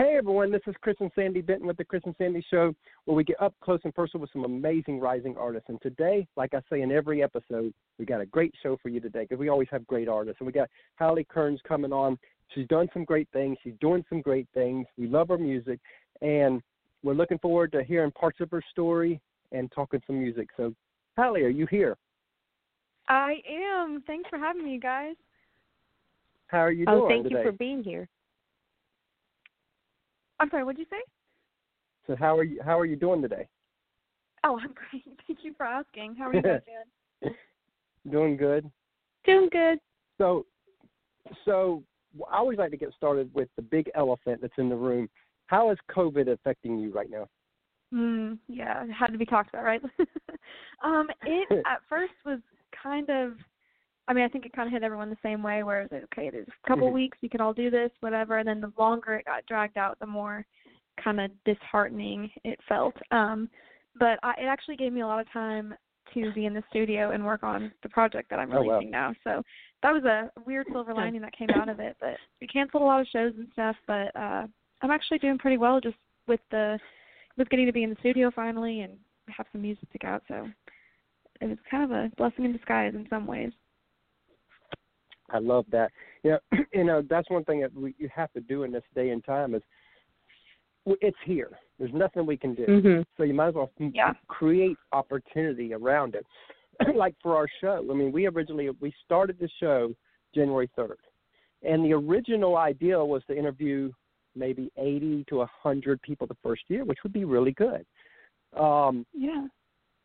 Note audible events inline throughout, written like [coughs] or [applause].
Hey everyone, this is Chris and Sandy Benton with the Chris and Sandy Show, where we get up close and personal with some amazing rising artists. And today, like I say in every episode, we got a great show for you today because we always have great artists. And we got Halle Kearns coming on. She's done some great things. She's doing some great things. We love her music, and we're looking forward to hearing parts of her story and talking some music. So, Halle, are you here? I am. Thanks for having me, guys. How are you oh, doing Oh, thank today? you for being here. I'm sorry. What did you say? So, how are you? How are you doing today? Oh, I'm [laughs] great. Thank you for asking. How are you guys doing? [laughs] Doing good. Doing good. So, so I always like to get started with the big elephant that's in the room. How is COVID affecting you right now? Hmm. Yeah, it had to be talked about, right? [laughs] um, it at first was kind of. I mean, I think it kind of hit everyone the same way. Where it was like, okay, there's a couple Mhm. weeks, you can all do this, whatever. And then the longer it got dragged out, the more kind of disheartening it felt. Um, but I, it actually gave me a lot of time to be in the studio and work on the project that I'm Oh, wow. releasing now. So that was a weird silver lining that came out of it. But we canceled a lot of shows and stuff. But uh, I'm actually doing pretty well just with the with getting to be in the studio finally and have some music to go out. So it was kind of a blessing in disguise in some ways. I love that. You [clears throat] know, you know that's one thing that we, you have to do in this day and time is it's here. There's nothing we can do. Mhm. So you might as well Yeah. create opportunity around it. [clears throat] like for our show, I mean, we originally we started the show January 3rd, and the original idea was to interview maybe 80 to 100 people the first year, which would be really good. Um, Yeah.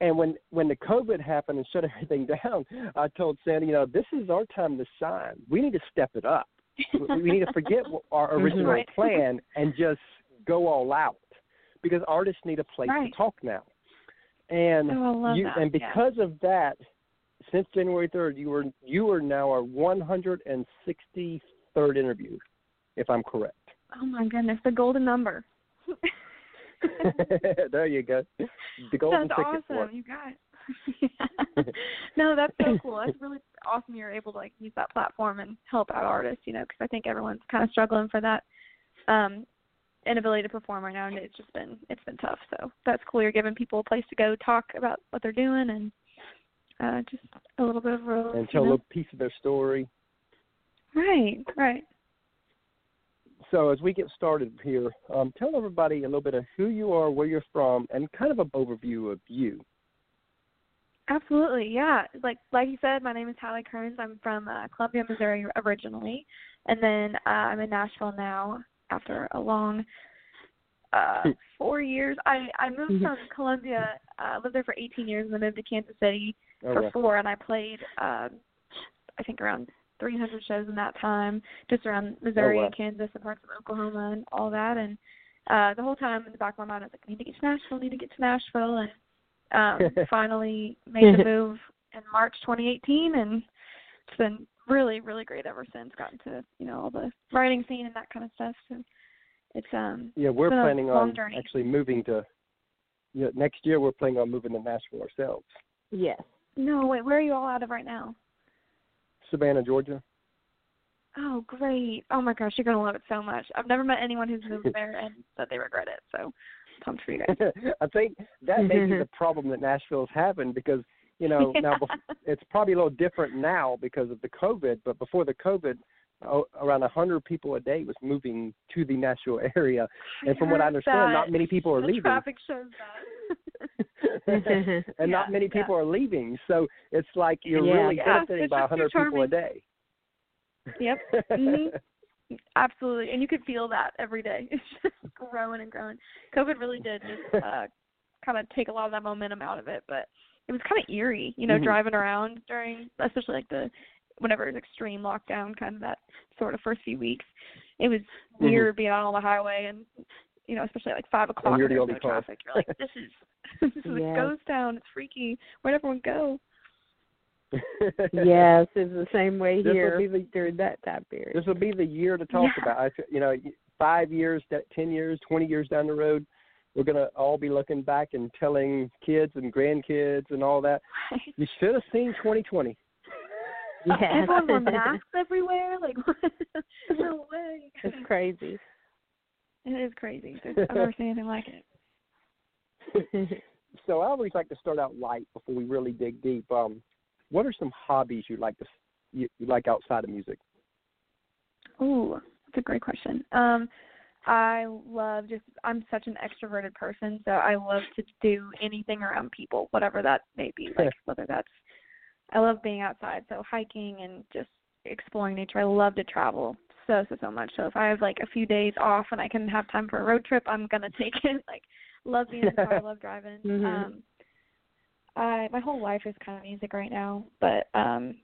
And when when the COVID happened and shut [laughs] everything down, I told Sandy, you know, this is our time to shine. We need to step it up. we we need to forget [laughs] our Mhm. original Right. plan and just go all out because artists need a place Right. to talk now. And Oh, love you that. and yeah. because of that, since January third, you were you are now our one hundred and sixty third interview, if I'm correct. Oh my goodness, the golden number. [laughs] [laughs] there you go. The golden that's ticket awesome. You got it. [laughs] no, that's so cool. That's really awesome. You're able to like use that platform and help out artists. You know, because I think everyone's kind of struggling for that um inability to perform right now, and it's just been it's been tough. So that's cool. You're giving people a place to go talk about what they're doing and uh just a little bit of a and tell a know? little piece of their story. Right, right. So as we get started here, um, tell everybody a little bit of who you are, where you're from, and kind of an overview of you. Absolutely, yeah. Like like you said, my name is Halle Kearns. I'm from uh, Columbia, Missouri originally, and then uh, I'm in Nashville now after a long uh [laughs] four years. I I moved Mhm. from Columbia, uh, lived there for 18 years, and then moved to Kansas City Oh, for wow. four, and I played um I think around 300 shows in that time, just around Missouri Oh, wow. and Kansas and parts of Oklahoma and all that. And uh the whole time in the back of my mind, I was like, I need to get to Nashville, need to get to Nashville, and um [laughs] finally made the move in March 2018, and it's been really, really great ever since. Gotten to you know all the writing scene and that kind of stuff. So it's um Yeah, we're been a planning long on journey. actually moving to. Yeah, next year we're planning on moving to Nashville ourselves, Yes. no wait, where are you all out of right now? Savannah, Georgia. Oh, great. Oh my gosh, you're gonna love it so much. I've never met anyone who's moved there and that they regret it. So pumped for you guys. [laughs] I think that may be the [laughs] problem that Nashville's having because you know now bef- it's probably a little different now because of the COVID, but before the COVID, oh, around a hundred people a day was moving to the Nashville [laughs] area, and from what I understand, that. not many people are the leaving. Traffic shows that. [laughs] and not Yeah, many yeah. people are leaving. So it's like you're Yeah. really Yeah, benefiting it's by just too 100 people a day. Yep. Mhm. Absolutely, and you could feel that every day. [laughs] It's just growing and growing. COVID really did just [laughs] uh, kind of take a lot of that momentum out of it, but it was kind of eerie, you know, Mhm. driving around during, especially like the whenever it was extreme lockdown, kind of that sort of first few weeks. It was Mhm. weird being out on the highway and you know, especially at like five o'clock you're the only no car. traffic. You're like, this is [laughs] this is Yes. a ghost town. It's freaky. Where'd everyone go? [laughs] yes, it's the same way This will here be the- during that time period. This will be the year to talk Yeah. about. I, you know, five years, ten years, twenty years down the road, we're gonna all be looking back and telling kids and grandkids and all that. You should have seen 2020. Yes. Everyone wore masks everywhere. Like, [laughs] no way. It's crazy. It is crazy. I've never seen anything like it. [laughs] so I always like to start out light before we really dig deep. Um, what are some hobbies you like to you, you like outside of music? Ooh, that's a great question. Um, I love just I'm such an extroverted person, so I love to do anything around people, whatever that may be. Like [laughs] whether that's I love being outside, so hiking and just exploring nature. I love to travel so so so much. So if I have like a few days off and I can have time for a road trip, I'm gonna [laughs] take it. Like love being in the car, [laughs] love driving. Mhm. Um I my whole life is kind of music right now, but um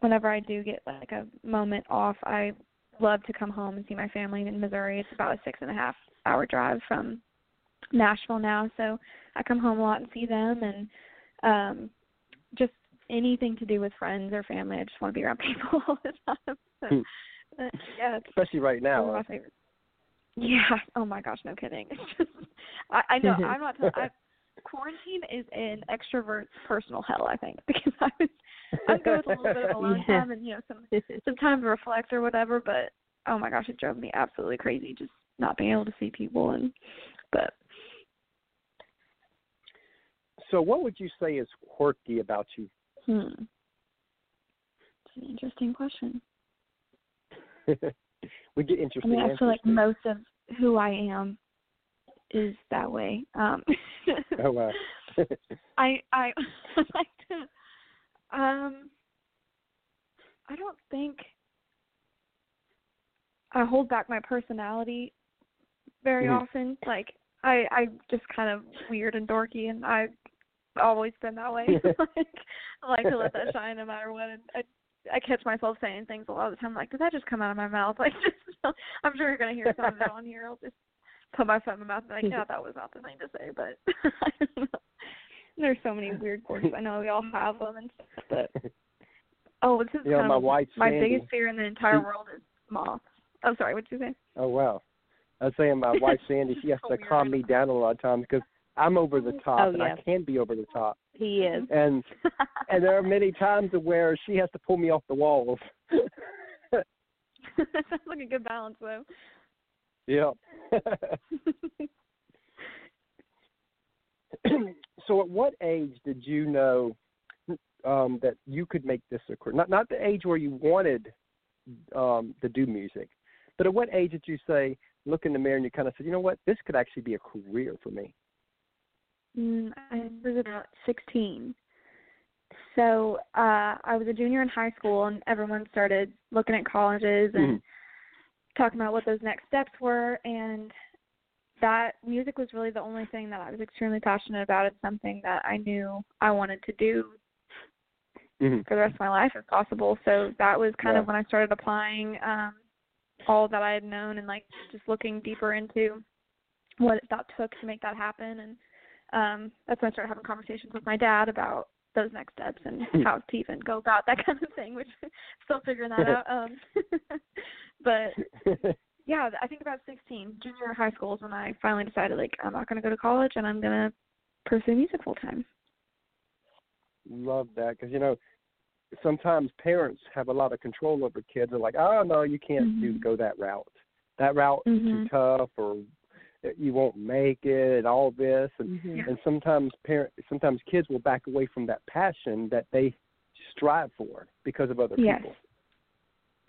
whenever I do get like a moment off, I love to come home and see my family in Missouri. It's about a six and a half hour drive from Nashville now, so I come home a lot and see them and um just anything to do with friends or family. I just want to be around [laughs] people all the time. So, Hmm. Uh, [laughs] yeah, Especially right one now. of my. Yeah. [laughs] Oh my gosh, no kidding. [laughs] It's just I, I know I'm not. I, quarantine is an extrovert's personal hell. I think because I was I'm good with a little bit of alone Yeah. time and you know some some time to reflect or whatever. But oh my gosh, it drove me absolutely crazy just not being able to see people and but So what would you say is quirky about you? hmm. It's an interesting question. [laughs] we get interesting. I mean, I feel like too. most of who I am is that way. Um [laughs] Oh wow. [laughs] I I like to um I don't think I hold back my personality very Mhm. often. Like I I just kind of weird and dorky and I've always been that way. like I like to let that shine no matter what and I I catch myself saying things a lot of the time like, did that just come out of my mouth? [laughs] Like just I'm sure you're gonna hear some of it on here. I'll just put my foot in my mouth and be like, Yeah, that was not the thing to say but [laughs] I don't know. There's so many weird quirks. I know we all have them and stuff, but [laughs] oh, this is You know, kind my of wife my Sandy, biggest fear in the entire she- world is moths. Oh, sorry, what'd you say? Oh wow. I was saying my wife Sandy, she has So to weird. calm me down a lot of times because I'm over the oh, top Oh, and yeah. I can be over the top. He is. And [laughs] and there are many times where she has to pull me off the walls. that sounds [laughs] like a good balance, though. yeah. [laughs] [clears throat] so at what age did you know um that you could make this a career? Not not the age where you wanted um to do music, but at what age did you say, look in the mirror and you kind of said, you know what, this could actually be a career for me? Mm, I was about 16. So uh I was a junior in high school, and everyone started looking at colleges and Mhm. talking about what those next steps were. And that music was really the only thing that I was extremely passionate about. It's something that I knew I wanted to do hmm for the rest of my life if possible. So that was kind of when I started applying um all that I had known and like just looking deeper into what that took to make that happen and um that's when I started having conversations with my dad about those next steps and how to even go about that [laughs] kind of thing, which [laughs] still figuring that [laughs] out. Um but yeah, I think about sixteen, junior high school is when I finally decided like I'm not gonna go to college and I'm gonna pursue music full time. Love that because you know sometimes parents have a lot of control over kids. They're like, oh no, you can't do Mhm. go that route. That route is too tough, or you won't make it, and all this. And Mhm. and sometimes parent sometimes kids will back away from that passion that they strive for because of other Yes. people.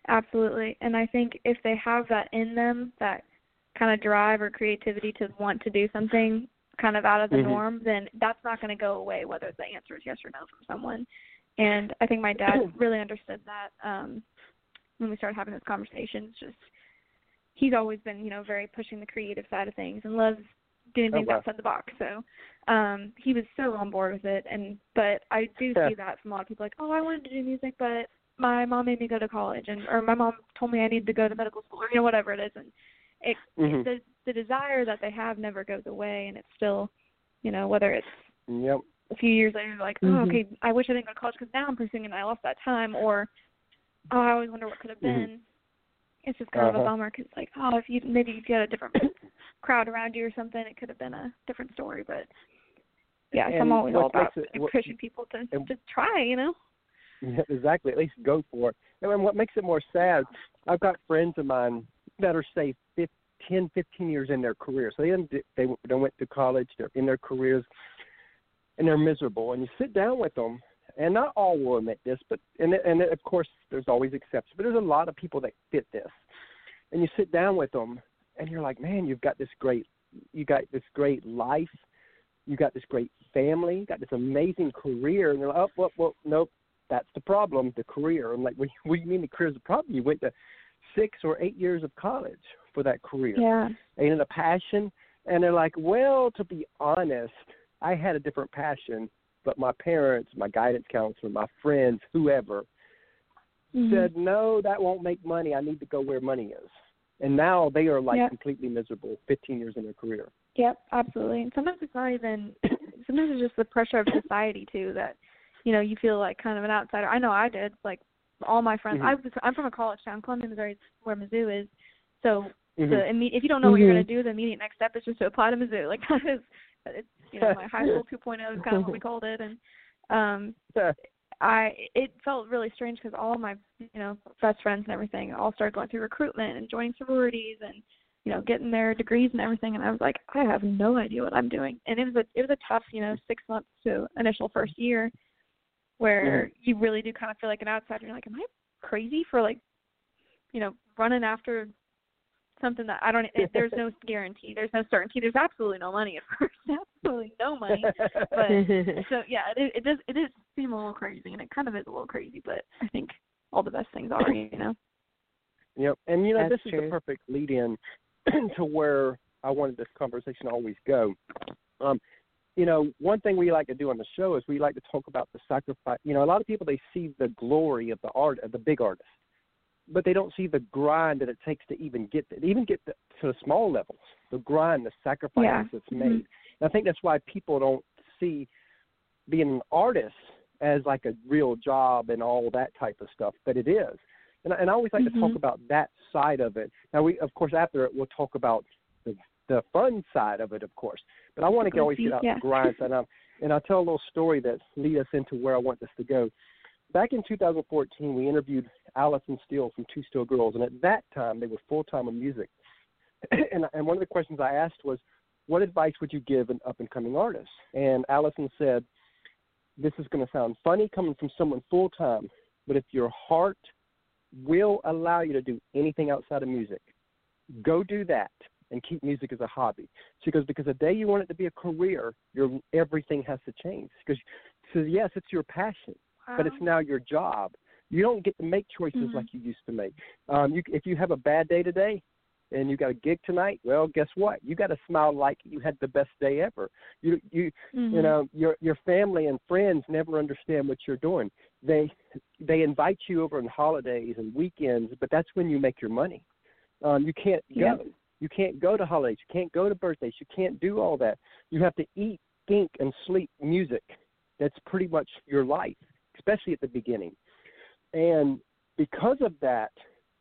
Absolutely. And I think if they have that in them, that kind of drive or creativity to want to do something kind of out of the Mhm. norm, then that's not going to go away whether the answer is yes or no from someone. And I think my dad [clears throat] really understood that um when we started having those conversations just he's always been, you know, very pushing the creative side of things and loves doing Oh, things wow. outside the box. So um he was so on board with it and but I do Yeah. see that from a lot of people like, Oh, I wanted to do music but my mom made me go to college and or my mom told me I needed to go to medical school or you know whatever it is and it Mhm. the the desire that they have never goes away and it's still you know whether it's Yep. a few years later like oh Mhm. okay I wish I didn't go to college because now I'm pursuing it and I lost that time or oh I always wonder what could have Mhm. been it's just kind of Uh-huh. a bummer because like oh if you maybe if you had a different [coughs] crowd around you or something it could have been a different story but yeah so And I'm always all about it- what- pushing people to just try you know Yeah, exactly. At least go for it. And what makes it more sad, I've got friends of mine that are say 10, 15 years in their career. So they they they went to college, they're in their careers, and they're miserable. And you sit down with them, and not all will admit this, but and and of course there's always exceptions, but there's a lot of people that fit this. And you sit down with them, and you're like, man, you've got this great, you got this great life, you got this great family, you got this amazing career, and they're like, oh, well, well, nope, that's the problem, the career. I'm like, what, what do you mean the career is the problem? You went to six or eight years of college for that career. Yeah. Ain't it a passion? And they're like, well, to be honest, I had a different passion, but my parents, my guidance counselor, my friends, whoever, mm-hmm. said, no, that won't make money. I need to go where money is. And now they are like yep. completely miserable 15 years in their career. Yep, absolutely. And sometimes it's not even, [clears throat] sometimes it's just the pressure of society too that, you know, you feel like kind of an outsider. I know I did. Like all my friends. Mm-hmm. I was I'm from a college town, Columbia, Missouri, where Mizzou is. So mm-hmm. the imme- if you don't know what you're Mm-hmm. going to do, the immediate next step is just to apply to Mizzou. [laughs] Like that is, it's you know my high school [laughs] 2.0 is kind of what we called it, and um I it felt really strange because all my you know best friends and everything all started going through recruitment and joining sororities and you know getting their degrees and everything, and I was like I have no idea what I'm doing, and it was a it was a tough you know six months to initial first year where you really do kind of feel like an outsider. You're like, am I crazy for like, you know, running after something that I don't. It, there's no [laughs] guarantee. There's no certainty. There's absolutely no money at first. [laughs] absolutely no money. But [laughs] so yeah, it, it does. It does seem a little crazy, and it kind of is a little crazy. But I think all the best things are, you know. Yep, and you know That's this is true. the perfect lead-in [clears throat] to where I wanted this conversation to always go. Um, you know, one thing we like to do on the show is we like to talk about the sacrifice. You know, a lot of people they see the glory of the art of the big artist, but they don't see the grind that it takes to even get to, even get to, to the small levels. The grind, the sacrifice Yeah. that's made. And I think that's why people don't see being an artist as like a real job and all that type of stuff, but it is. And, I- and I always like to talk Mhm. about that side of it. Now, we of course after it we'll talk about the the fun side of it, of course. But I want to always get out yeah. the grind side. Um, and I'll tell a little story that lead us into where I want this to go. Back in 2014, we interviewed Allison Steele from Two Steel Girls, and at that time they were full time in music. [clears throat] and and one of the questions I asked was, "What advice would you give an up and coming artist?" And Allison said, "This is going to sound funny coming from someone full time, but if your heart will allow you to do anything outside of music, go do that and keep music as a hobby." She goes, "Because the day you want it to be a career, your everything has to change." Because, so yes, it's your passion, but it's now your job. You don't get to make choices Mhm. like you used to make. Um, you, if you have a bad day today, and you got a gig tonight, well, guess what? You got to smile like you had the best day ever. You you Mhm. you know your your family and friends never understand what you're doing. They they invite you over on holidays and weekends, but that's when you make your money. Um, you can't go. Yep. You can't go to holidays. You can't go to birthdays. You can't do all that. You have to eat, think, and sleep music. That's pretty much your life, especially at the beginning. And because of that,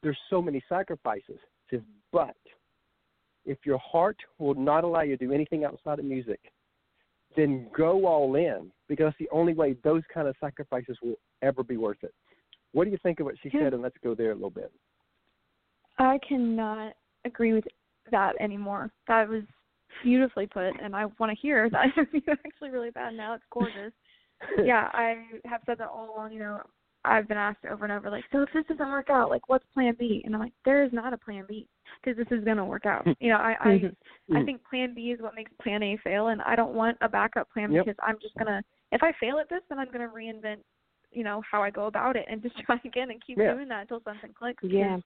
there's so many sacrifices. It says, but if your heart will not allow you to do anything outside of music, then go all in because that's the only way those kind of sacrifices will ever be worth it. What do you think of what she Yeah. said? And let's go there a little bit. I cannot agree with that anymore. That was beautifully put, and I want to hear that [laughs] actually really bad now. It's gorgeous. [laughs] yeah, I have said that all along. You know, I've been asked over and over, like, so if this doesn't work out, like, what's Plan B? And I'm like, there is not a Plan B because this is gonna work out. You know, I I [laughs] I Mm. think Plan B is what makes Plan A fail, and I don't want a backup plan Yep. because I'm just gonna if I fail at this, then I'm gonna reinvent, you know, how I go about it and just [laughs] try again and keep Yeah. doing that until something clicks. Yeah.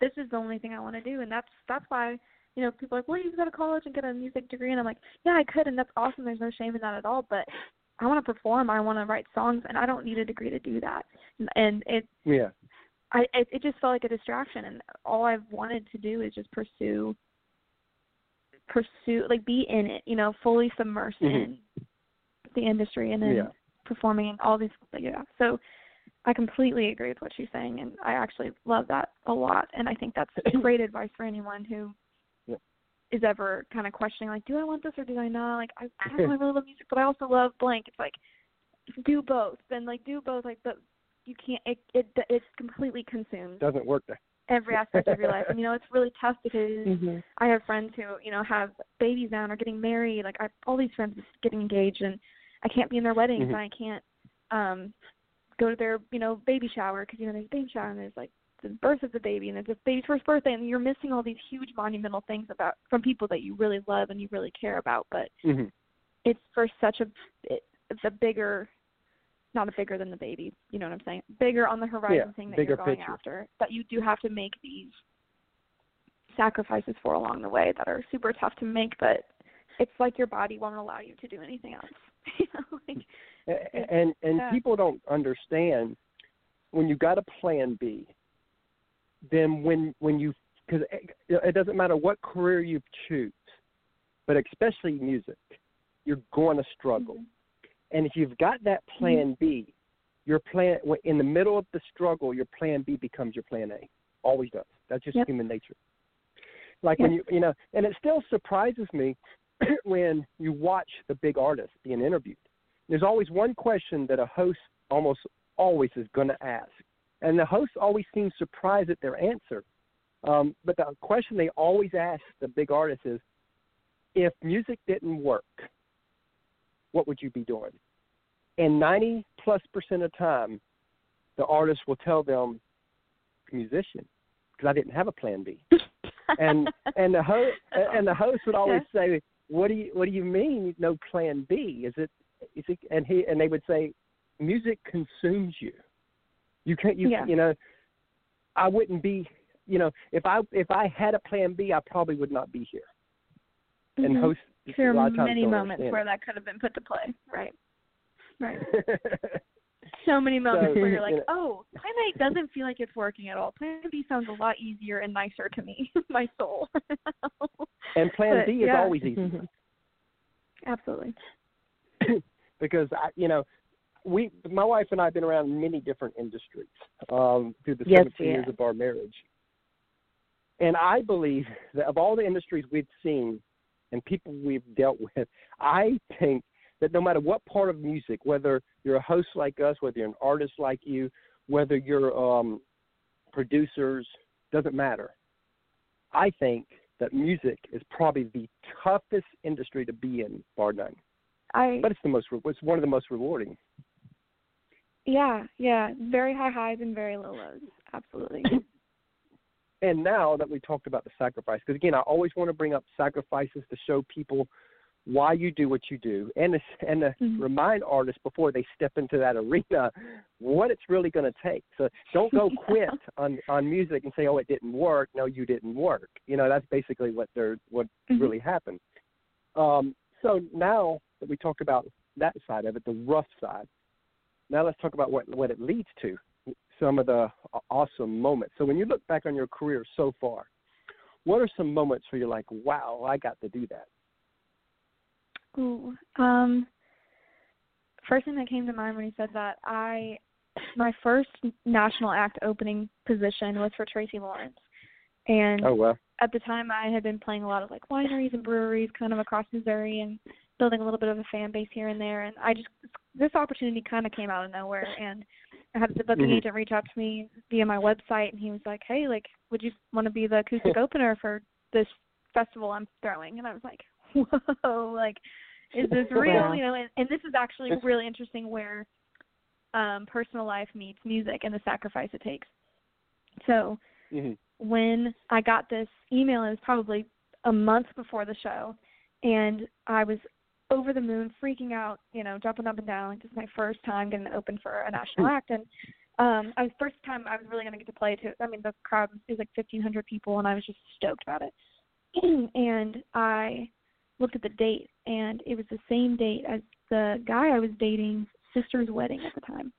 This is the only thing I want to do, and that's that's why you know people are like, well, you can go to college and get a music degree, and I'm like, yeah, I could, and that's awesome. There's no shame in that at all, but I want to perform. I want to write songs, and I don't need a degree to do that. And, and it Yeah. I it, it just felt like a distraction and all I've wanted to do is just pursue pursue like be in it, you know, fully submersed Mhm. in the industry and then Yeah. performing and all these yeah. So I completely agree with what she's saying and I actually love that a lot and I think that's great advice for anyone who. Is ever kind of questioning like, do I want this or do I not? Like I, I don't know, [laughs] I really love music but I also love blank. It's like do both. Then like do both like but you can't it it it completely consumes Doesn't work. That. every aspect of your life. And you know, it's really tough because [laughs] hmm I have friends who, you know, have babies now and are getting married. Like I all these friends are getting engaged and I can't be in their weddings Mhm. and I can't um go to their, you know, baby shower because you know there's a baby shower and there's like the birth of the baby and it's the baby's first birthday and you're missing all these huge monumental things about from people that you really love and you really care about, but hmm it's for such a it, it's a bigger not a bigger than the baby, you know what I'm saying? Bigger on the horizon Yeah, thing that you're going picture. after. That you do have to make these sacrifices for along the way that are super tough to make, but it's like your body won't allow you to do anything else. [laughs] you know, like A- and and Yeah. people don't understand when you've got a plan B. Then when when you because it, it doesn't matter what career you choose, but especially music, you're going to struggle. Mm-hmm. And if you've got that mm-hmm. plan B, your plan in the middle of the struggle, your plan B becomes your plan A. Always does. That's just Yep. human nature. Like when you you know, and it still surprises me [clears throat] when you watch the big artists being interviewed. There's always one question that a host almost always is going to ask, and the host always seems surprised at their answer. Um, but the question they always ask the big artist is, if music didn't work, what would you be doing? And 90 plus percent of the time, the artist will tell them, musician, because I didn't have a plan B. And [laughs] and the host and the host would always say, "What do you What do you mean no plan B? Is it is it?" And he and they would say, "Music consumes you. You can't you Yeah. you know." I wouldn't be you know if I if I had a plan B, I probably would not be here. And Mhm. host there are many moments where that could have been put to play. Right. Right. [laughs] So many moments So, where you're like, you know- oh, Plan A doesn't feel like it's working at all. Plan B sounds a lot easier and nicer to me, [laughs] my soul. [laughs] and plan But, B is yeah. always easy. Absolutely. [clears throat] because I, you know, we, my wife and I have been around many different industries um, through the Yes, 17 we years of our marriage, and I believe that of all the industries we've seen and people we've dealt with, I think that no matter what part of music, whether you're a host like us, whether you're an artist like you, whether you're um, producers, doesn't matter. I think that music is probably the toughest industry to be in, bar none. I but it's the most it's one of the most rewarding yeah, yeah. Very high highs and very low lows. Absolutely. [coughs] and now that we talked about the sacrifice because again i always want to bring up sacrifices to show people why you do what you do and to, and to Mhm. remind artists before they step into that arena what it's really going to take so don't go [laughs] quit on on music and say oh it didn't work no you didn't work you know that's basically what they're what Mhm. really happened um so now that we talked about that side of it the rough side now let's talk about what what it leads to some of the awesome moments. So when you look back on your career so far, what are some moments where you're like, "Wow, I got to do that"? Ooh. Um first thing that came to mind when you said that, I my first national act opening position was for Tracy Lawrence. And Oh well. at the time I had been playing a lot of like wineries and breweries kind of across Missouri and building a little bit of a fan base here and there and I just this opportunity kind of came out of nowhere and I had the booking Mhm. agent reach out to me via my website and he was like, "Hey, like would you want to be the acoustic [laughs] opener for this festival I'm throwing?" And I was like, [laughs] "Whoa, like is this [laughs] real?" Wow. You know, and, and this is actually really interesting where um personal life meets music and the sacrifice it takes. So, hmm when I got this email, it was probably a month before the show, and I was over the moon, freaking out, you know, jumping up and down. Like this is my first time getting open for a national act, and um, I was first time I was really going to get to play to. I mean, the crowd was like 1,500 people, and I was just stoked about it. [clears throat] and I looked at the date, and it was the same date as the guy I was dating's sister's wedding at the time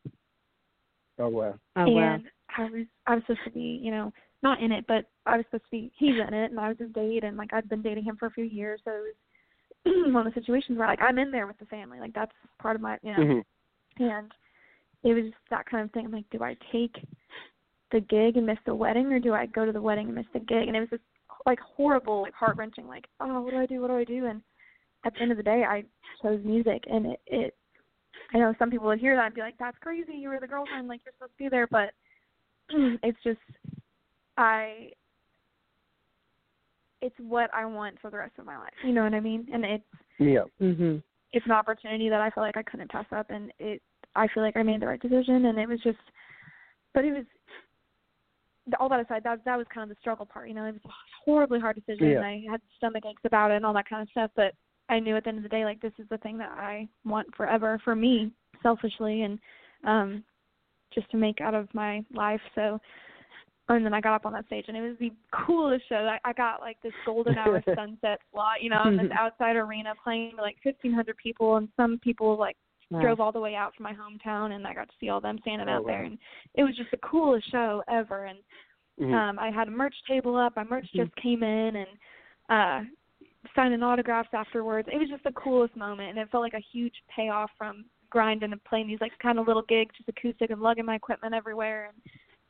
Oh well. Oh wow. and I was I was supposed to be, you know, not in it, but I was supposed to be he's in it and I was his date and like I'd been dating him for a few years, so it was [clears throat] one of the situations where like I'm in there with the family, like that's part of my you know hmm and it was that kind of thing. I'm like, do I take the gig and miss the wedding or do I go to the wedding and miss the gig? And it was just like horrible, like heart wrenching, like, oh, what do I do? What do I do? And at the end of the day I chose music and it, it I know some people would hear that and be like, That's crazy, you were the girlfriend, like you're supposed to be there but [clears throat] it's just I it's what I want for the rest of my life. You know what I mean? And it's Yeah. Mhm. it's an opportunity that I feel like I couldn't pass up and it I feel like I made the right decision and it was just but it was all that aside, that that was kind of the struggle part, you know, it was a horribly hard decision Yeah. and I had stomach aches about it and all that kind of stuff, but I knew at the end of the day like this is the thing that I want forever for me, selfishly and um just to make out of my life. So and then I got up on that stage and it was the coolest show. I, I got like this golden hour [laughs] sunset slot, you know, in this [laughs] outside arena playing to like fifteen hundred people and some people like Wow. drove all the way out from my hometown and I got to see all them standing Oh, out wow. there and it was just the coolest show ever and Mhm. um I had a merch table up, my merch just came in and uh signing autographs afterwards. It was just the coolest moment and it felt like a huge payoff from grinding and playing these like kind of little gigs, just acoustic and lugging my equipment everywhere and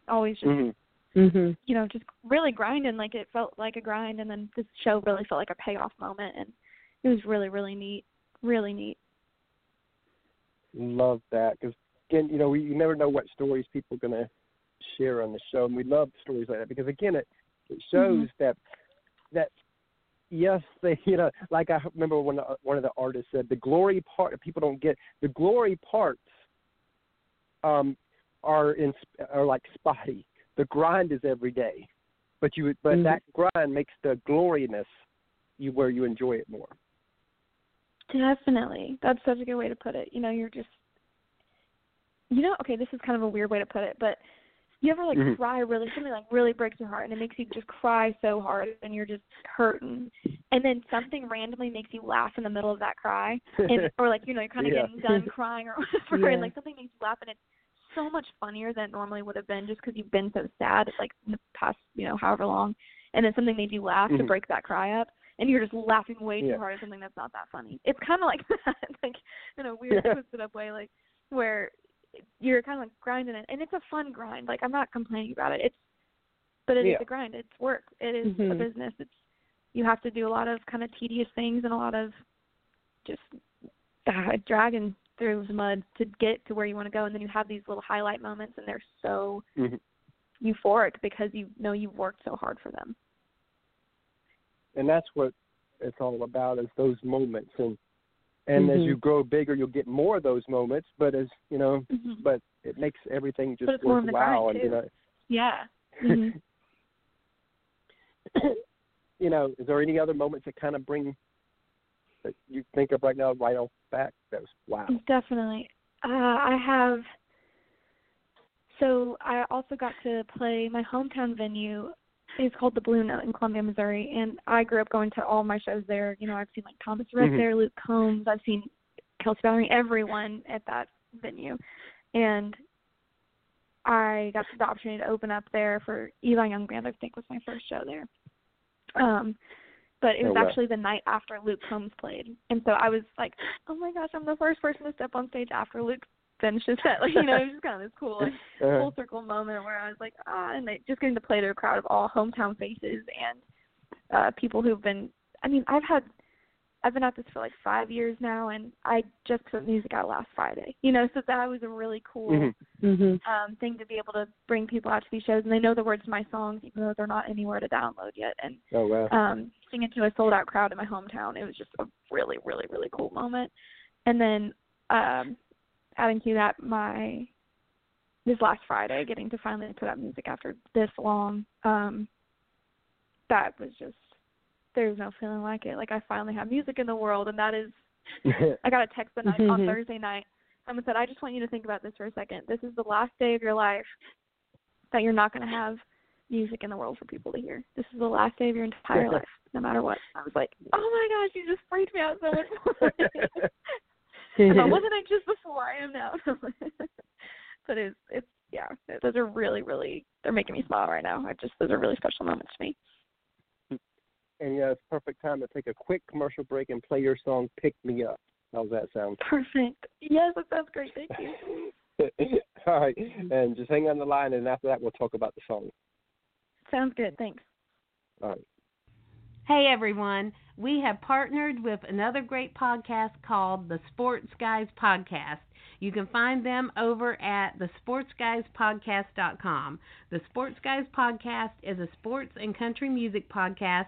always just Mhm. Mhm. you know, just really grinding like it felt like a grind and then this show really felt like a payoff moment and it was really, really neat. Really neat. Love that because again, you know, we you never know what stories people are going to share on the show, and we love stories like that because again, it it shows that that yes, [laughs] they you know, like I remember when uh, one of the artists said, the glory part people don't get the glory parts um are in are like spotty. The grind is every day, but you but Mhm. that grind makes the gloriness you where you enjoy it more. Definitely. That's such a good way to put it. You know, you're just you know, okay, this is kind of a weird way to put it, but you ever like Mhm. cry really something like really breaks your heart and it makes you just cry so hard and you're just hurting and then something randomly makes you laugh in the middle of that cry and [laughs] or like you know you're kind of Yeah. getting done crying or [laughs] whatever and like something makes you laugh and it's so much funnier than it normally would have been just because you've been so sad like in the past you know however long and then something made you laugh to Mhm. break that cry up and you're just laughing way too Yeah. hard at something that's not that funny it's kind of like [laughs] that like in a weird Yeah. twisted up way like where you're kind of like grinding it and it's a fun grind like i'm not complaining about it it's but it is Yeah. a grind it's work it is a Mhm. business it's you have to do a lot of kind of tedious things and a lot of just uh, dragging through the mud to get to where you want to go and then you have these little highlight moments and they're so Mhm. euphoric because you know you've worked so hard for them and that's what it's all about is those moments and and as Mhm. you grow bigger you'll get more of those moments but as you know mm-hmm. but it makes everything just But it's more in the worthwhile and you know yeah [laughs] hmm [coughs] you know is there any other moments that kind of bring that you think of right now right off the back that was wow Definitely. Uh, I have. So I also got to play my hometown venue. It's called the Blue Note in Columbia, Missouri, and I grew up going to all my shows there. You know, I've seen like Thomas Rhett Mhm. there, Luke Combs. I've seen Kelsea Ballerini, everyone at that venue, and I got the opportunity to open up there for Eli Young Band. I think was my first show there. Um, but it was wow. actually the night after Luke Combs played, and so I was like, "Oh my gosh, I'm the first person to step on stage after Luke finished his set." [laughs] Like, you know, it was just kind of this cool, like, [laughs] Uh, full circle moment where I was like, ah, and they, just getting to play to a crowd of all hometown faces and uh people who've been. I mean, I've had, I've been at this for like five years now, and I just put music out last Friday. You know, so that was a really cool mhm. Mhm. um thing to be able to bring people out to these shows, and they know the words to my songs even though they're not anywhere to download yet, and oh wow um singing to a sold out crowd in my hometown. It was just a really, really, really cool moment. And then um adding to that my this last Friday, getting to finally put out music after this long, um that was just there's no feeling like it. Like I finally have music in the world and that is [laughs] I got a text the night on Mhm. Thursday night. Someone said, I just want you to think about this for a second. This is the last day of your life that you're not going to have music in the world for people to hear. This is the last day of your entire [laughs] life, no matter what. I was like, oh my gosh, you just freaked me out so much more. [laughs] if I wasn't anxious before, I am now. but it's, it's, yeah, those are really, really, they're making me smile right now. I just, those are really special moments to me. And yeah it's perfect time to take a quick commercial break and play your song pick me up how's that sound Perfect. Yes, that sounds great. Thank you. [laughs] all right and just hang on the line and after that we'll talk about the song Sounds good. Thanks. all right Hey everyone, we have partnered with another great podcast called the Sports Guys Podcast. You can find them over at thesportsguyspodcast.com. The Sports Guys Podcast is a sports and country music podcast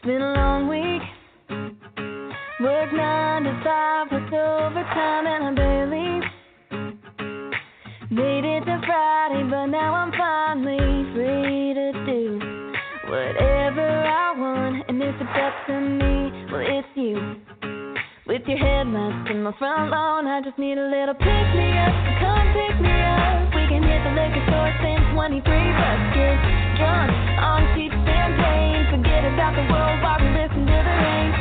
It's been a long week. Work nine to five with overtime and I barely made it to Friday, but now I'm finally free to do whatever I want. And if it's up to me, well, it's you. With your headlights in my front lawn, I just need a little pick me up. So Come pick me up. We can hit the liquor store, spend 23 bucks, get drunk on cheap champagne. Forget about the world while we listen to the rain.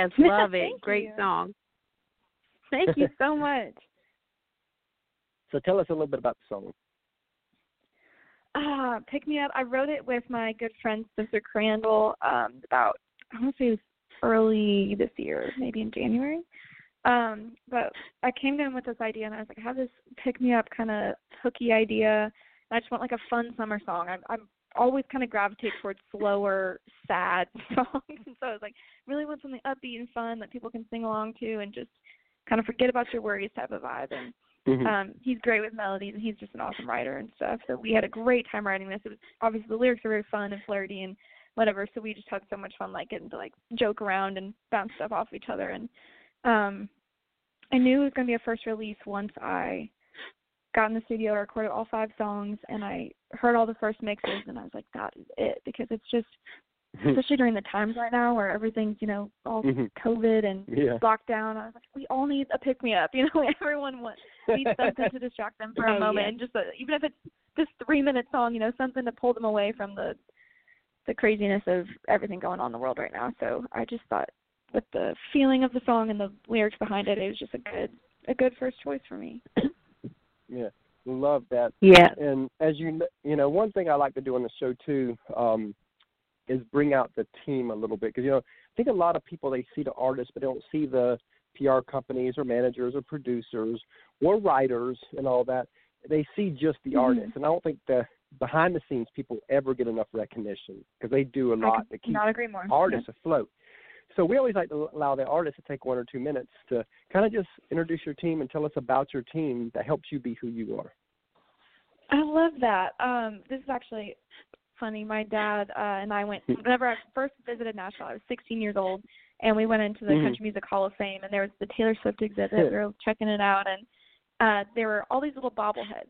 Yes, [laughs] love it. Great you. song. Thank you [laughs] so much. So tell us a little bit about the song. Uh, pick me up. I wrote it with my good friend Spencer Crandall um, about I want to say it was early this year, maybe in January. Um, but I came to him with this idea, and I was like, I have this pick me up kind of hooky idea. I just want like a fun summer song. I'm, I'm always kind of gravitate towards slower, sad [laughs] songs, and so I was like, really want something upbeat and fun that people can sing along to, and just kind of forget about your worries type of vibe. And Mhm. um, he's great with melodies, and he's just an awesome writer and stuff. So we had a great time writing this. It was obviously the lyrics are very fun and flirty and whatever. So we just had so much fun, like getting to like joke around and bounce stuff off each other. And um, I knew it was gonna be a first release once I got in the studio, recorded all five songs, and I heard all the first mixes, and I was like, that is it because it's just [laughs] especially during the times right now where everything's you know all Mhm. COVID and Yeah. lockdown. I was like, we all need a pick me up. [laughs] You know, everyone wants needs something to distract them for a [laughs] Oh, moment, yeah. and just a, even if it's just three minute song, you know, something to pull them away from the the craziness of everything going on in the world right now. So I just thought with the feeling of the song and the lyrics behind it, it was just a good a good first choice for me. [clears throat] Yeah. Love that. Yeah. And as you you know, one thing I like to do on the show too um, is bring out the team a little bit because you know I think a lot of people they see the artists but they don't see the PR companies or managers or producers or writers and all that. They see just the Mhm. artist, and I don't think the behind the scenes people ever get enough recognition because they do a lot to keep not agree more. artists afloat. So we always like to allow the artist to take one or two minutes to kind of just introduce your team and tell us about your team that helps you be who you are. I love that. Um, this is actually funny. My dad uh, and I went whenever I first visited Nashville. I was 16 years old, and we went into the Mhm. Country Music Hall of Fame, and there was the Taylor Swift exhibit. we were checking it out, and uh, there were all these little bobbleheads,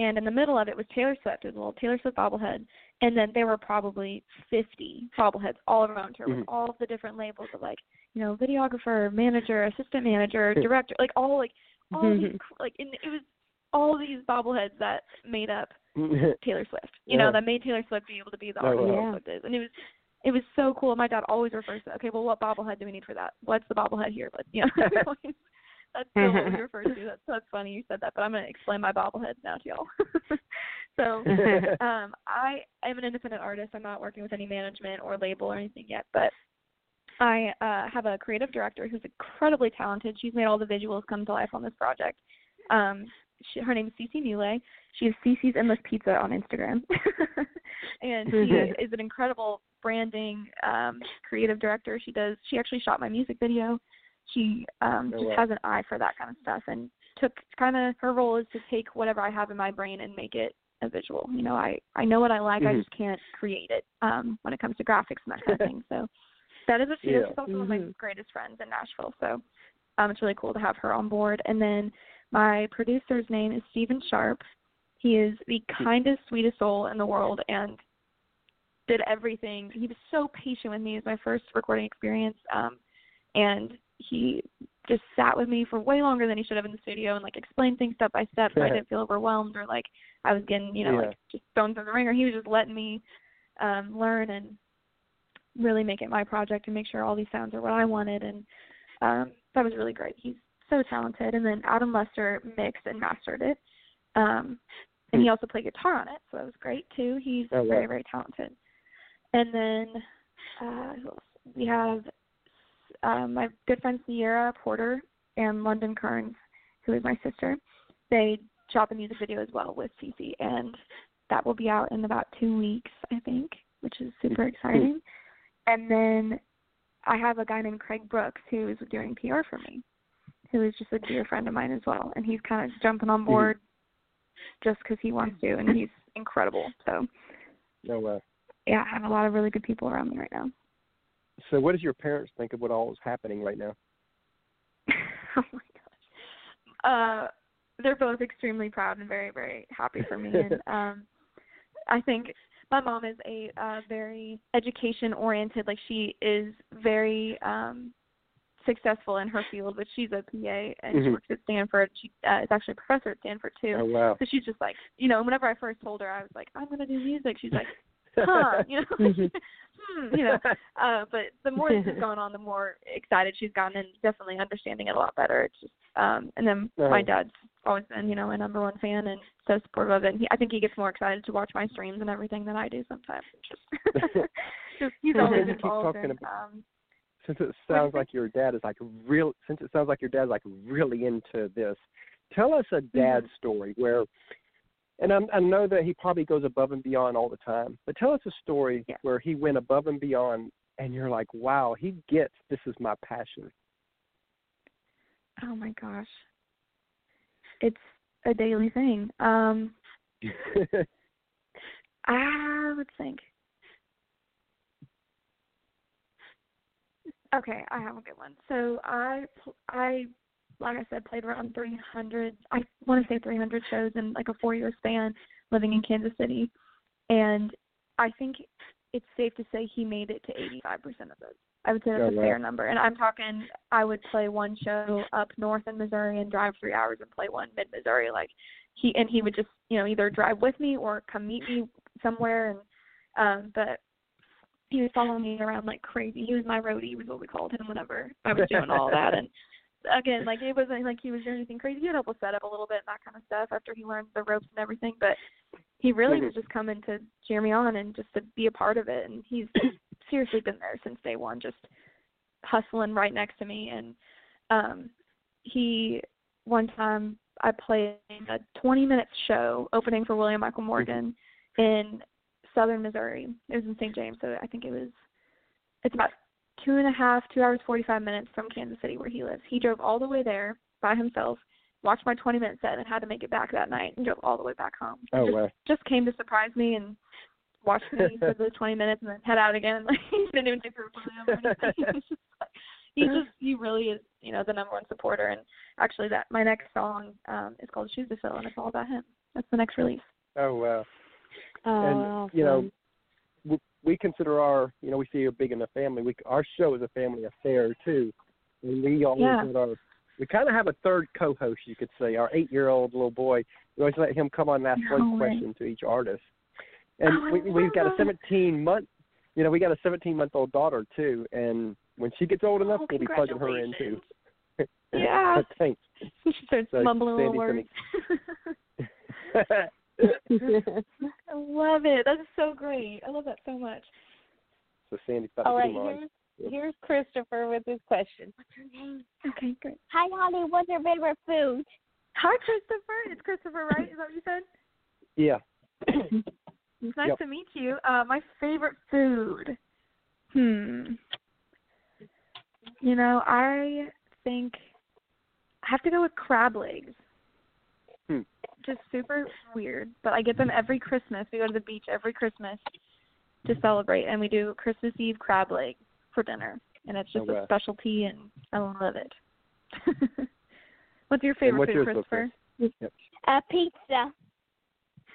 and in the middle of it was Taylor Swift. It was a little Taylor Swift bobblehead, and then there were probably 50 bobbleheads all around her Mhm. with all of the different labels of like, you know, videographer, manager, assistant manager, director, like all like all these cr- like and it was all these bobbleheads that made up Taylor Swift. You Yeah. know, that made Taylor Swift be able to be the Oh, artist wow. Taylor Swift is. And it was it was so cool. My dad always refers to okay, well what bobblehead do we need for that? What's the bobblehead here? But you know [laughs] [laughs] that's [laughs] still what we refer to. That's that's funny you said that, but I'm gonna explain my bobbleheads now to y'all. [laughs] so [laughs] um I am an independent artist. I'm not working with any management or label or anything yet, but I uh have a creative director who's incredibly talented. She's made all the visuals come to life on this project. Um she, her name is Cece Mule. She is Cece's Endless Pizza on Instagram. and she is an incredible branding um creative director. She does she actually shot my music video. She um Oh, just has an eye for that kind of stuff and took kind of her role is to take whatever I have in my brain and make it a visual. You know, I I know what I like, I Mhm. just can't create it um when it comes to graphics and that kind of thing. [laughs] So that is what she does. She's also one of my Mhm. greatest friends in Nashville. So um it's really cool to have her on board. And then my producer's name is Stephen Sharp. He is the kindest, sweetest soul in the world and did everything. He was so patient with me. It was my first recording experience. Um and he just sat with me for way longer than he should have in the studio and like explained things step by step so I didn't feel overwhelmed or like I was getting, you know, Yeah. like just thrown through the ringer. He was just letting me um learn and really make it my project and make sure all these sounds are what I wanted and um that was really great. He's so talented and then Adam Lester mixed and mastered it. Um and he also played guitar on it, so that was great too. He's Oh, wow. very, very talented. And then uh who else? we have um, my good friend Sierra Porter and London Kearns, who is my sister. They shot the music video as well with Cece, and that will be out in about two weeks, I think, which is super exciting. And then I have a guy named Craig Brooks who is doing PR for me, who is just a dear friend of mine as well, and he's kind of jumping on board just because he wants to, and he's incredible. So No, uh, yeah, I have a lot of really good people around me right now. So what does your parents think of what all is happening right now? [laughs] oh my gosh. Uh they're both extremely proud and very, very happy for me [laughs] and um I think my mom is a uh very education oriented, like she is very um successful in her field, which she's a PA and she Mhm. works at Stanford. She uh, is actually a professor at Stanford too. Oh wow. So she's just like, you know, whenever I first told her, I was like, I'm gonna do music. She's like, huh, [laughs] you know, Mhm. [laughs] hmm, you know. Uh, but the more this has [laughs] gone on, the more excited she's gotten, and definitely understanding it a lot better. It's just, um, and then my dad's always been, you know, a number one fan and so supportive of it. And he, I think he gets more excited to watch my streams and everything than I do sometimes. Just, just he's always involved. talking And, about- um, since it sounds like your dad is like real since it sounds like your dad's like really into this tell us a dad story where and I'm, i know that he probably goes above and beyond all the time but tell us a story Yeah. where he went above and beyond and you're like wow he gets this is my passion oh my gosh, it's a daily thing. Um, [laughs] I would think. Okay, I have a good one. So I, I, like I said, played around 300. I want to say 300 shows in like a four-year span, living in Kansas City, and I think it's safe to say he made it to 85% of those. I would say that's Oh, a wow. fair number. And I'm talking, I would play one show up north in Missouri and drive three hours and play one mid Missouri. Like he and he would just, you know, either drive with me or come meet me somewhere. And um, but he was following me around like crazy. He was my roadie, was what we called him whenever I was doing all that. And [laughs] again, like it wasn't like he was doing anything crazy. He would help us set up a little bit and that kind of stuff after he learned the ropes and everything. But he really was just coming to cheer me on and just to be a part of it. And he's [clears throat] seriously been there since day one, just hustling right next to me. And um he one time I played a 20 minute show opening for William Michael Morgan in Southern Missouri. It was in St. James, so I think it was. It's about two and a half, two hours forty five minutes from Kansas City where he lives. He drove all the way there by himself, watched my 20 minute set, and had to make it back that night and drove all the way back home. Oh just, wow. just came to surprise me and watched me [laughs] for the 20 minutes and then head out again. [laughs] Like he didn't even take a reply or anything. [laughs] It was just he just he really is you know the number one supporter. And actually, that my next song um is called Shoes to Fill, and it's all about him. That's the next release. Oh wow. Oh, and awesome. you know, we, consider our, you know, we see you're big in the family. We our show is a family affair too, and we always Yeah. let our. We kind of have a third co-host, you could say. Our eight-year-old little boy. We always let him come on and ask No one way. question to each artist. And Oh, we, we've got a 17 month. You know, we got a 17 month old daughter too, and when she gets old enough, Oh, we'll be plugging her in too. [laughs] Yeah. Thanks. [laughs] She starts So mumbling little Sandy's words. [laughs] I love it. That is so great. I love that so much. so Sandy's about All to right, here's, here's Christopher with his question. What's your name? Okay, great. Hi, Holly. What's your favorite food? Hi, Christopher. It's Christopher, right? Is that what you said? Yeah. [coughs] It's nice Yep. to meet you. Uh, my favorite food. Hmm. You know, I think I have to go with crab legs. Hmm. Just super weird, but I get them every Christmas. We go to the beach every Christmas to celebrate, and we do Christmas Eve crab leg for dinner, and it's just Oh, a wow. specialty, and I love it. [laughs] What's your favorite what's food, Christopher? Yep. Uh, pizza.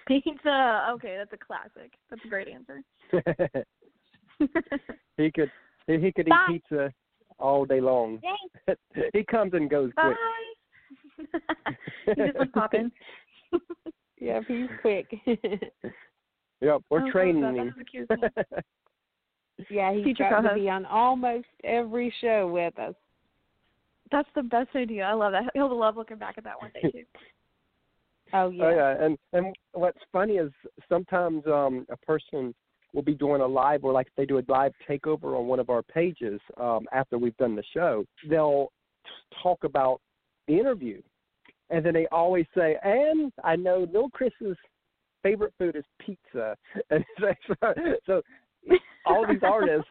Pizza. Okay, that's a classic. That's a great answer. [laughs] he could he, he could Bye. eat pizza all day long. Thanks. [laughs] he comes and goes Bye. quick. he just went popping. Yeah, he's quick. [laughs] Yep, we're Oh, training that. him. That is a cute thing. [laughs] yeah, he's Future got to be on almost every show with us. That's the best idea. I love that. He'll love looking back at that one day too. [laughs] Oh yeah. Oh yeah, and and what's funny is sometimes um a person will be doing a live or like if they do a live takeover on one of our pages um after we've done the show, they'll talk about the interview. And then they always say, and I know Little Chris's favorite food is pizza. [laughs] And so, so all these artists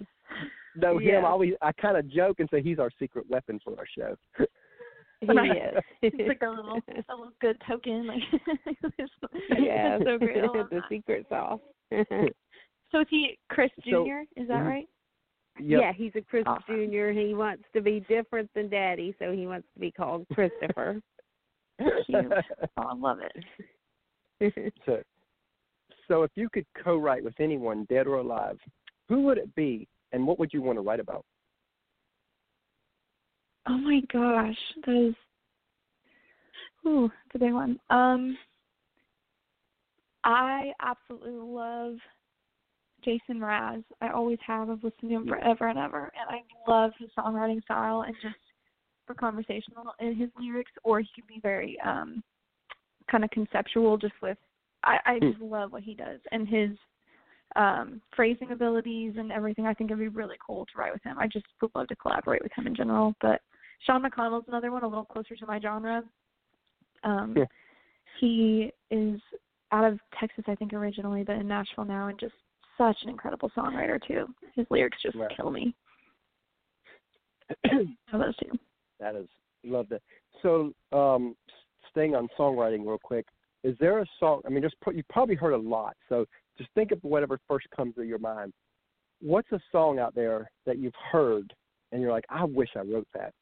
know him. Yeah. I always I kind of joke and say he's our secret weapon for our show. He [laughs] is. [laughs] It's like a little, a little good token. Like, yeah, it's so great. The secret sauce. So is he Chris So- Jr.? Is that Mhm. right? Yep. Yeah, he's a Chris Awesome. Jr. He wants to be different than Daddy, so he wants to be called Christopher. Cute. [laughs] Oh, I love it. so, so if you could co-write with anyone, dead or alive, who would it be, and what would you want to write about? Oh my gosh, that is. Ooh, it's a big one. Um, I absolutely love Jason Mraz. I always have. I've listened to him forever and ever, and I love his songwriting style and just for conversational in his lyrics, or he can be very um kind of conceptual, just with. I I just love what he does and his um phrasing abilities and everything. I think it'd be really cool to write with him. I just would love to collaborate with him in general. But Sean McConnell's another one, a little closer to my genre. Um Yeah. he is out of Texas, I think originally, but in Nashville now and just such an incredible songwriter too. His lyrics just Right. kill me. [clears throat] So those two. That is love that. So, um, staying on songwriting real quick, is there a song? I mean, just put, you probably heard a lot, so just think of whatever first comes to your mind. What's a song out there that you've heard and you're like, I wish I wrote that?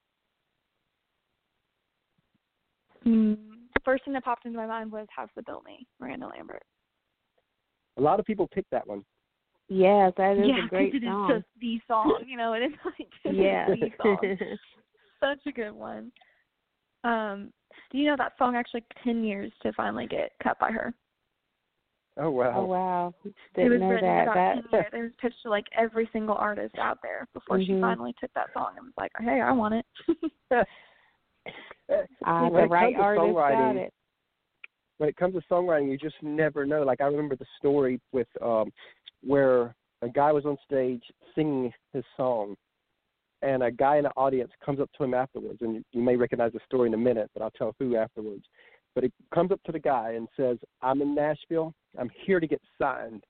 Mm, the first thing that popped into my mind was House That Built Me, Miranda Lambert. A lot of people pick that one. Yes, that is yeah, a great 'cause it is song. just the song. You know, it is like [laughs] yeah. the song. [laughs] Such a good one. Um, do you know that song actually took ten years to finally get cut by her? Oh wow. oh wow. Didn't was know written that. about that ten years. It was pitched to like every single artist out there before she Mhm. finally took that song and was like, "Hey, I want it." [laughs] ah, When the it right comes to artist got songwriting, it. when it comes to songwriting, you just never know. Like I remember the story with um where a guy was on stage singing his song, and a guy in the audience comes up to him afterwards, and you, you may recognize the story in a minute, but I'll tell who afterwards. But he comes up to the guy and says, "I'm in Nashville. I'm here to get signed,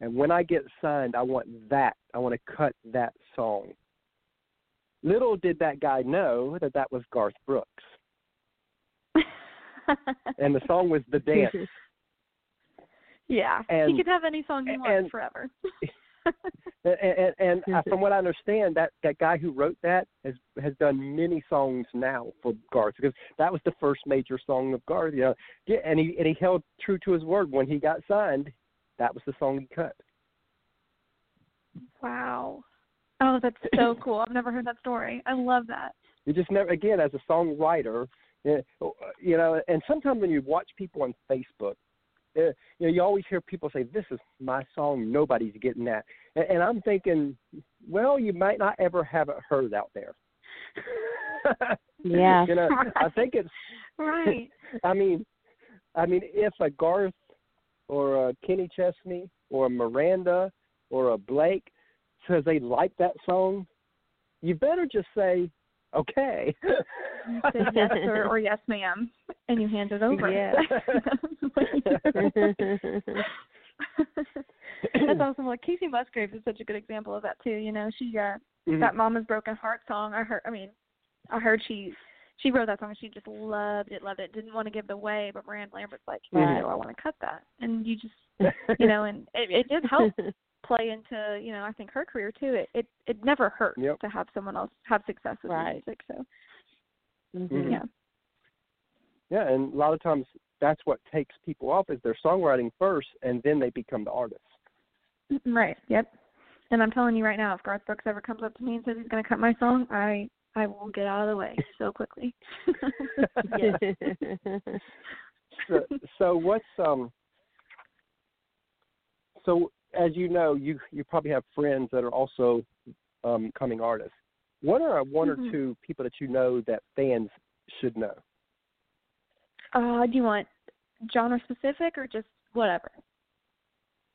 and when I get signed, I want that. I want to cut that song." Little did that guy know that that was Garth Brooks, [laughs] and the song was "The Dance." [laughs] yeah, And- he could have any song he and- wants forever. [laughs] and and, and uh, from what I understand, that that guy who wrote that has has done many songs now for Garth because that was the first major song of Garth. You know, yeah, and he and he held true to his word when he got signed. That was the song he cut. wow. Oh, that's so [laughs] cool. I've never heard that story. I love that. You just never again as a songwriter, eh, you know. And sometimes when you watch people on Facebook, Uh, you know, you always hear people say, "This is my song. Nobody's getting that." And, and I'm thinking, well, you might not ever have it heard out there. Yeah. [laughs] you know, I think it's. Right. [laughs] I mean, I mean, if a Garth or a Kenny Chesney or a Miranda or a Blake says they like that song, you better just say, "Okay." You say [laughs] yes sir or yes ma'am, and you hand it over. Yeah. [laughs] That's awesome. Like Kacey Musgraves is such a good example of that too. You know, she uh Mhm. that Mama's Broken Heart song. I heard. I mean, I heard she she wrote that song. and She just loved it, loved it. Didn't want to give it away, but Miranda Lambert's like, no, I want to cut that. And you just, [laughs] you know, and it, it did help play into, you know, I think her career too. It it it never hurts Yep. to have someone else have success with Right. music. So Mhm. yeah. Yeah, and a lot of times that's what takes people off is their songwriting first, and then they become the artist. Right. Yep. And I'm telling you right now, if Garth Brooks ever comes up to me and says he's going to cut my song, I I will get out of the way so quickly. [laughs] [laughs] so, so what's um so as you know you you probably have friends that are also um coming artists what are one Mhm. or two people that you know that fans should know uh, do you want genre specific or just whatever?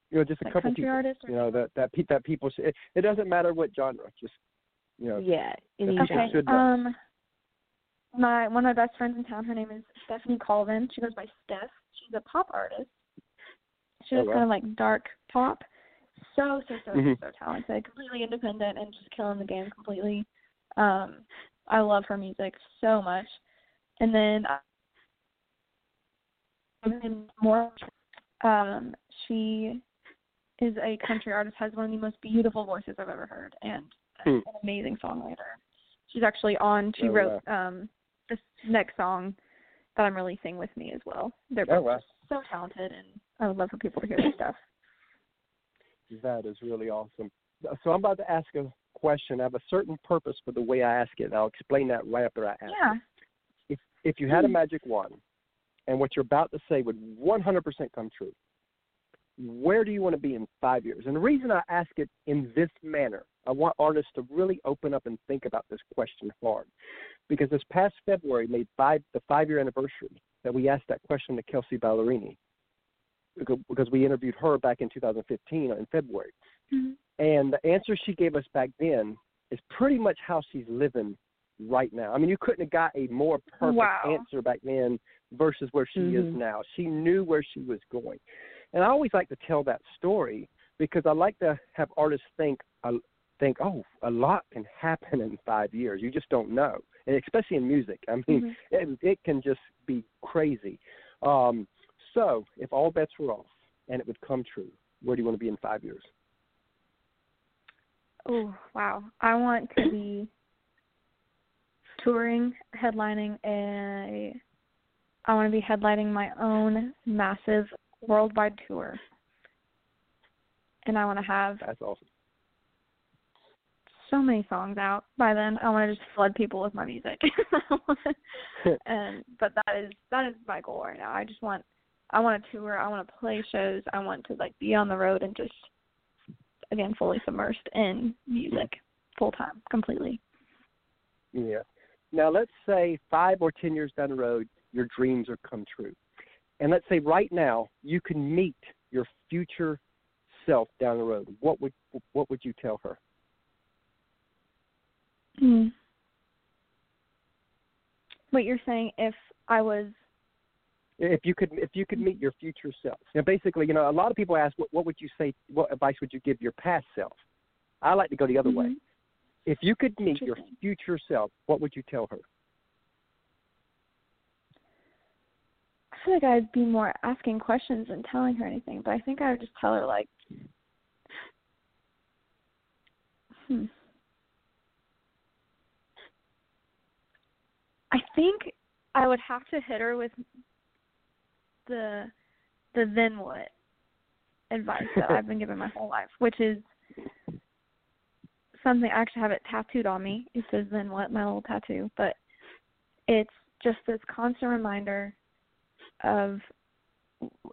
you know just a Like couple country people artists you know that that pe- that people should, it, it doesn't matter what genre just you know yeah. Any Okay. should know. Um, my one of my best friends in town. Her name is Stephanie Colvin. She goes by Steph. She's a pop artist. She Oh, does wow. kind of like dark pop. So so so Mhm. so talented. Completely independent and just killing the game completely. Um, I love her music so much. And then and more. Um, she is a country artist. Has one of the most beautiful voices I've ever heard, and Hmm. an amazing songwriter. She's actually on. She Oh, wrote um this next song that I'm releasing with me as well. They're Oh, both wow. so talented, and I would love for people to hear their stuff. That is really awesome so i'm about to ask a question i have a certain purpose for the way i ask it and i'll explain that right after i ask Yeah. it if if you had a Hmm. magic wand and what you're about to say would 100% come true, where do you want to be in five years? And the reason I ask it in this manner, I want artists to really open up and think about this question hard, because this past February made five the five year anniversary that we asked that question to Kelsea Ballerini, because we interviewed her back in 2015 in February. Mhm. And the answer she gave us back then is pretty much how she's living right now. I mean, you couldn't have got a more perfect Wow. answer back then versus where she is Mhm. now. She knew where she was going. And I always like to tell that story because I like to have artists think uh, think, oh, a lot can happen in five years. You just don't know, and especially in music. I mean, Mhm. it, it can just be crazy. Um, so, if all bets were off and it would come true, where do you want to be in five years? Oh wow! I want to be touring, headlining a. I want to be headlining my own massive worldwide tour. and I want to have That's awesome. so many songs out by then. I want to just flood people with my music. [laughs] [laughs] and but that is that is my goal right now. I just want I want to tour. I want to play shows. I want to like be on the road and just again fully submersed in music full time, completely. Yeah. Now let's say five or ten years down the road, your dreams are come true, and let's say right now you can meet your future self down the road. What would what would you tell her? Hmm. What you're saying if I was If you could if you could meet your future self. Now basically, you know, a lot of people ask what what would you say what advice would you give your past self? I like to go the other way. Mhm. If you could meet your future self, what would you tell her? I feel like I'd be more asking questions than telling her anything, but I think I would just tell her like hmm. I think I would have to hit her with the the then what advice that I've been given my whole life, which is something I actually have it tattooed on me. It says then what, my little tattoo. But it's just this constant reminder of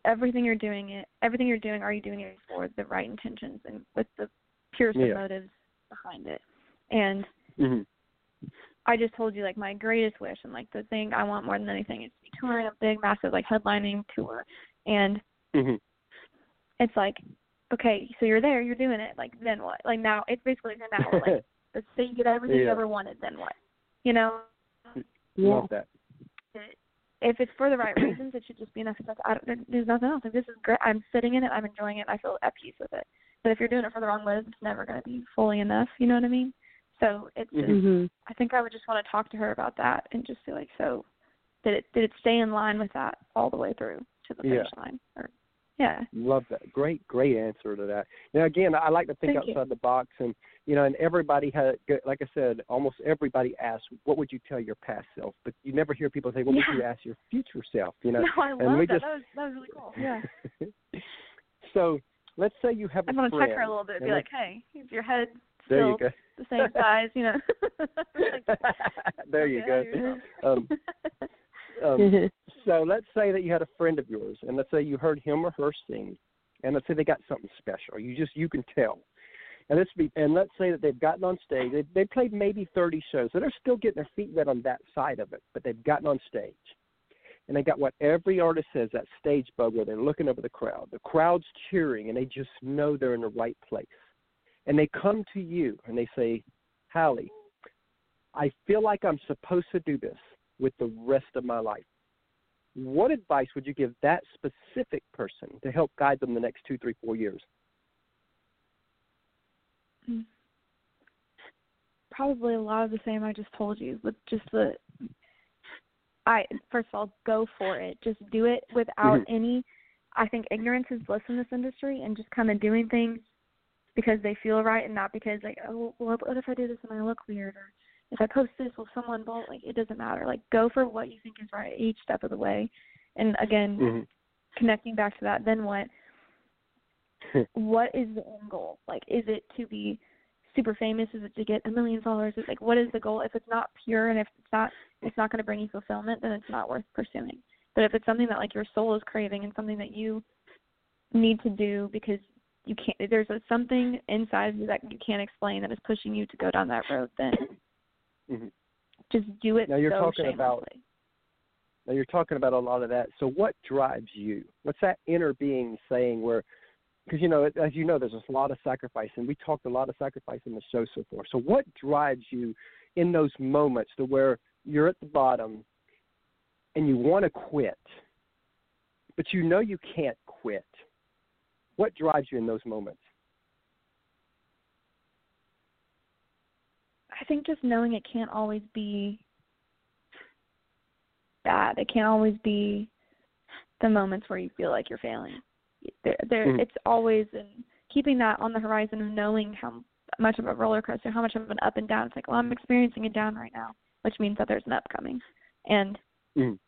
everything you're doing it everything you're doing, are you doing it for the right intentions and with the purest Yeah. of motives behind it? And Mm-hmm. I just told you like my greatest wish and like the thing I want more than anything is to touring a big, massive like headlining tour. And Mm-hmm. it's like, okay, so you're there, you're doing it. Like then what? Like now it's basically now like let's say you get everything you ever wanted, then what? You know, Love that. if it's for the right reasons, it should just be enough. It's like, I don't, there's nothing else. Like this is great. I'm sitting in it. I'm enjoying it. I feel at peace with it. But if you're doing it for the wrong motives, it's never going to be fully enough. You know what I mean? So it's just. Mhm. Mhm. I think I would just want to talk to her about that and just be like, so did it did it stay in line with that all the way through to the finish line? Or yeah. Love that. Great, great answer to that. Now, again, I like to think Thank you. outside the box, and you know, and everybody had, like I said, almost everybody asks, "What would you tell your past self?" But you never hear people say, "What would you ask your future self?" You know. [laughs] no, I and love we that. just- That was that was really cool. Yeah. [laughs] so, let's say you have a I want to check her a little bit, and be like, hey, is your head There still you go. the same size? You know. [laughs] Like, there you go. Um, um, [laughs] so let's say that you had a friend of yours, and let's say you heard him or her sing, and let's say they got something special. You just you can tell. And let's be and let's say that they've gotten on stage. They they played maybe thirty shows, so they're still getting their feet wet on that side of it. But they've gotten on stage, and they got what every artist says that stage bug where they're looking over the crowd. The crowd's cheering, and they just know they're in the right place. And they come to you and they say, Halle, I feel like I'm supposed to do this with the rest of my life. What advice would you give that specific person to help guide them the next two, three, four years? Probably a lot of the same I just told you, with just the I first of all go for it. Just do it without Mhm. any. I think ignorance is bliss in this industry, and just kind of doing things because they feel right and not because like oh well, what if I do this and I look weird or if I post this will someone bolt like it doesn't matter. Like go for what you think is right each step of the way. And again, Mm-hmm. connecting back to that, then what? [laughs] what is the end goal? Like, is it to be super famous? Is it to get a million followers? Is like, what is the goal? If it's not pure and if it's not, it's not going to bring you fulfillment, then it's not worth pursuing. But if it's something that like your soul is craving and something that you need to do because you can't, there's a, something inside of you that you can't explain that is pushing you to go down that road, then Mhm. just do it. Now you're so talking about- Now you're talking about a lot of that. So what drives you? What's that inner being saying? Where, because you know, as you know, there's a lot of sacrifice, and we talked a lot of sacrifice in the show so far. So what drives you in those moments to where you're at the bottom and you want to quit, but you know you can't quit? What drives you in those moments? I think just knowing it can't always be bad. It can't always be the moments where you feel like you're failing. There, there, Mhm. it's always in keeping that on the horizon and knowing how much of a roller coaster, how much of an up and down. It's like, well, I'm experiencing a down right now, which means that there's an up coming, and Mhm.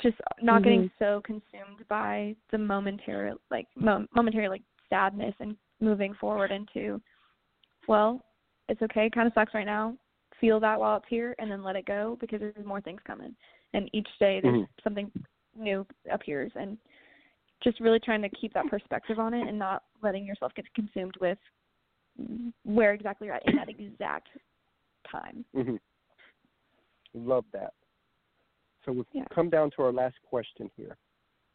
just not Mm-hmm. getting so consumed by the momentary, like mo- momentary, like sadness and moving forward into, well, it's okay. It kind of sucks right now. Feel that while it's here, and then let it go because there's more things coming. And each day there's Mhm. something new appears, and just really trying to keep that perspective on it and not letting yourself get consumed with where exactly you're at in that exact time. hmm Love that. So we've Yeah. come down to our last question here.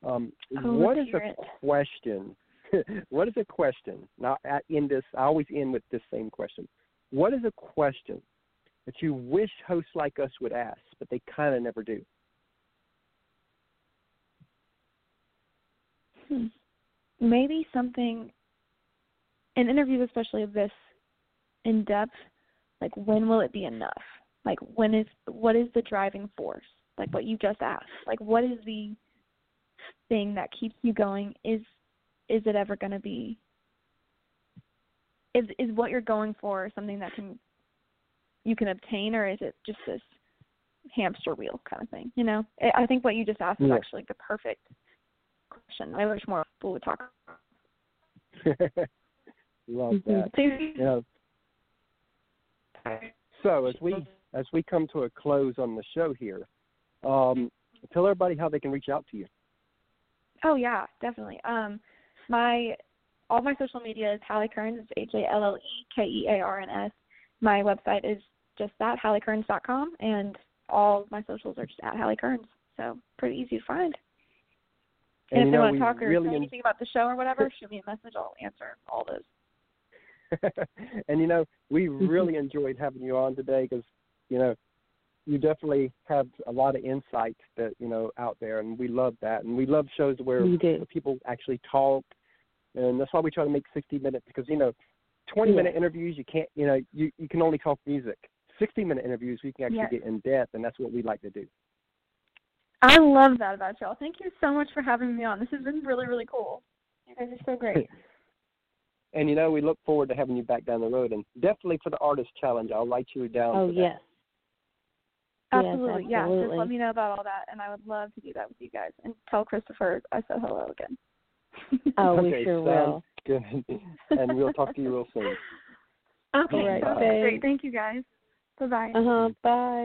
Um, Oh, what a it. question? [laughs] what is a question? Now, I end this. I always end with this same question. What is a question that you wish hosts like us would ask, but they kind of never do? Hmm. Maybe something in interviews, especially of this in depth, like when will it be enough? Like when is what is the driving force? Like what you just asked. Like what is the thing that keeps you going? Is is it ever going to be? Is is what you're going for something that can you can obtain, or is it just this hamster wheel kind of thing? You know, I I think what you just asked is actually like the perfect question. I wish more people would talk. [laughs] Love Mhm. that. Yeah. So as we as we come to a close on the show here, um, tell everybody how they can reach out to you. Oh yeah, definitely. Um, my all my social media is Halle Kearns. It's H A L L E K E A R N S. My website is just that HalleKearns.com, and all my socials are just at Halle Kearns. So pretty easy to find. And, you if they know, want to talk or really en- anything about the show or whatever, [laughs] shoot me a message. I'll answer all those. [laughs] and you know, we really [laughs] enjoyed having you on today because you know you definitely have a lot of insight that you know out there, and we love that, and we love shows where people actually talk, and that's why we try to make 60 minutes because you know, 20 minute interviews you can't, you know, you you can only talk music. 60 minute interviews we can actually Yes. get in depth, and that's what we like to do. I love that about y'all. Thank you so much for having me on. This has been really, really cool. You guys are so great. [laughs] And you know, we look forward to having you back down the road, and definitely for the artist challenge, I'll write you down. Oh for that. yes. Yes, Absolutely, yeah. Just let me know about all that, and I would love to do that with you guys. And tell Christopher I said hello again. [laughs] Oh, we okay, sure will. good. and we'll talk to you real soon. [laughs] Okay, All right, sounds thanks. great. Thank you guys. Bye bye. Uh huh. Bye.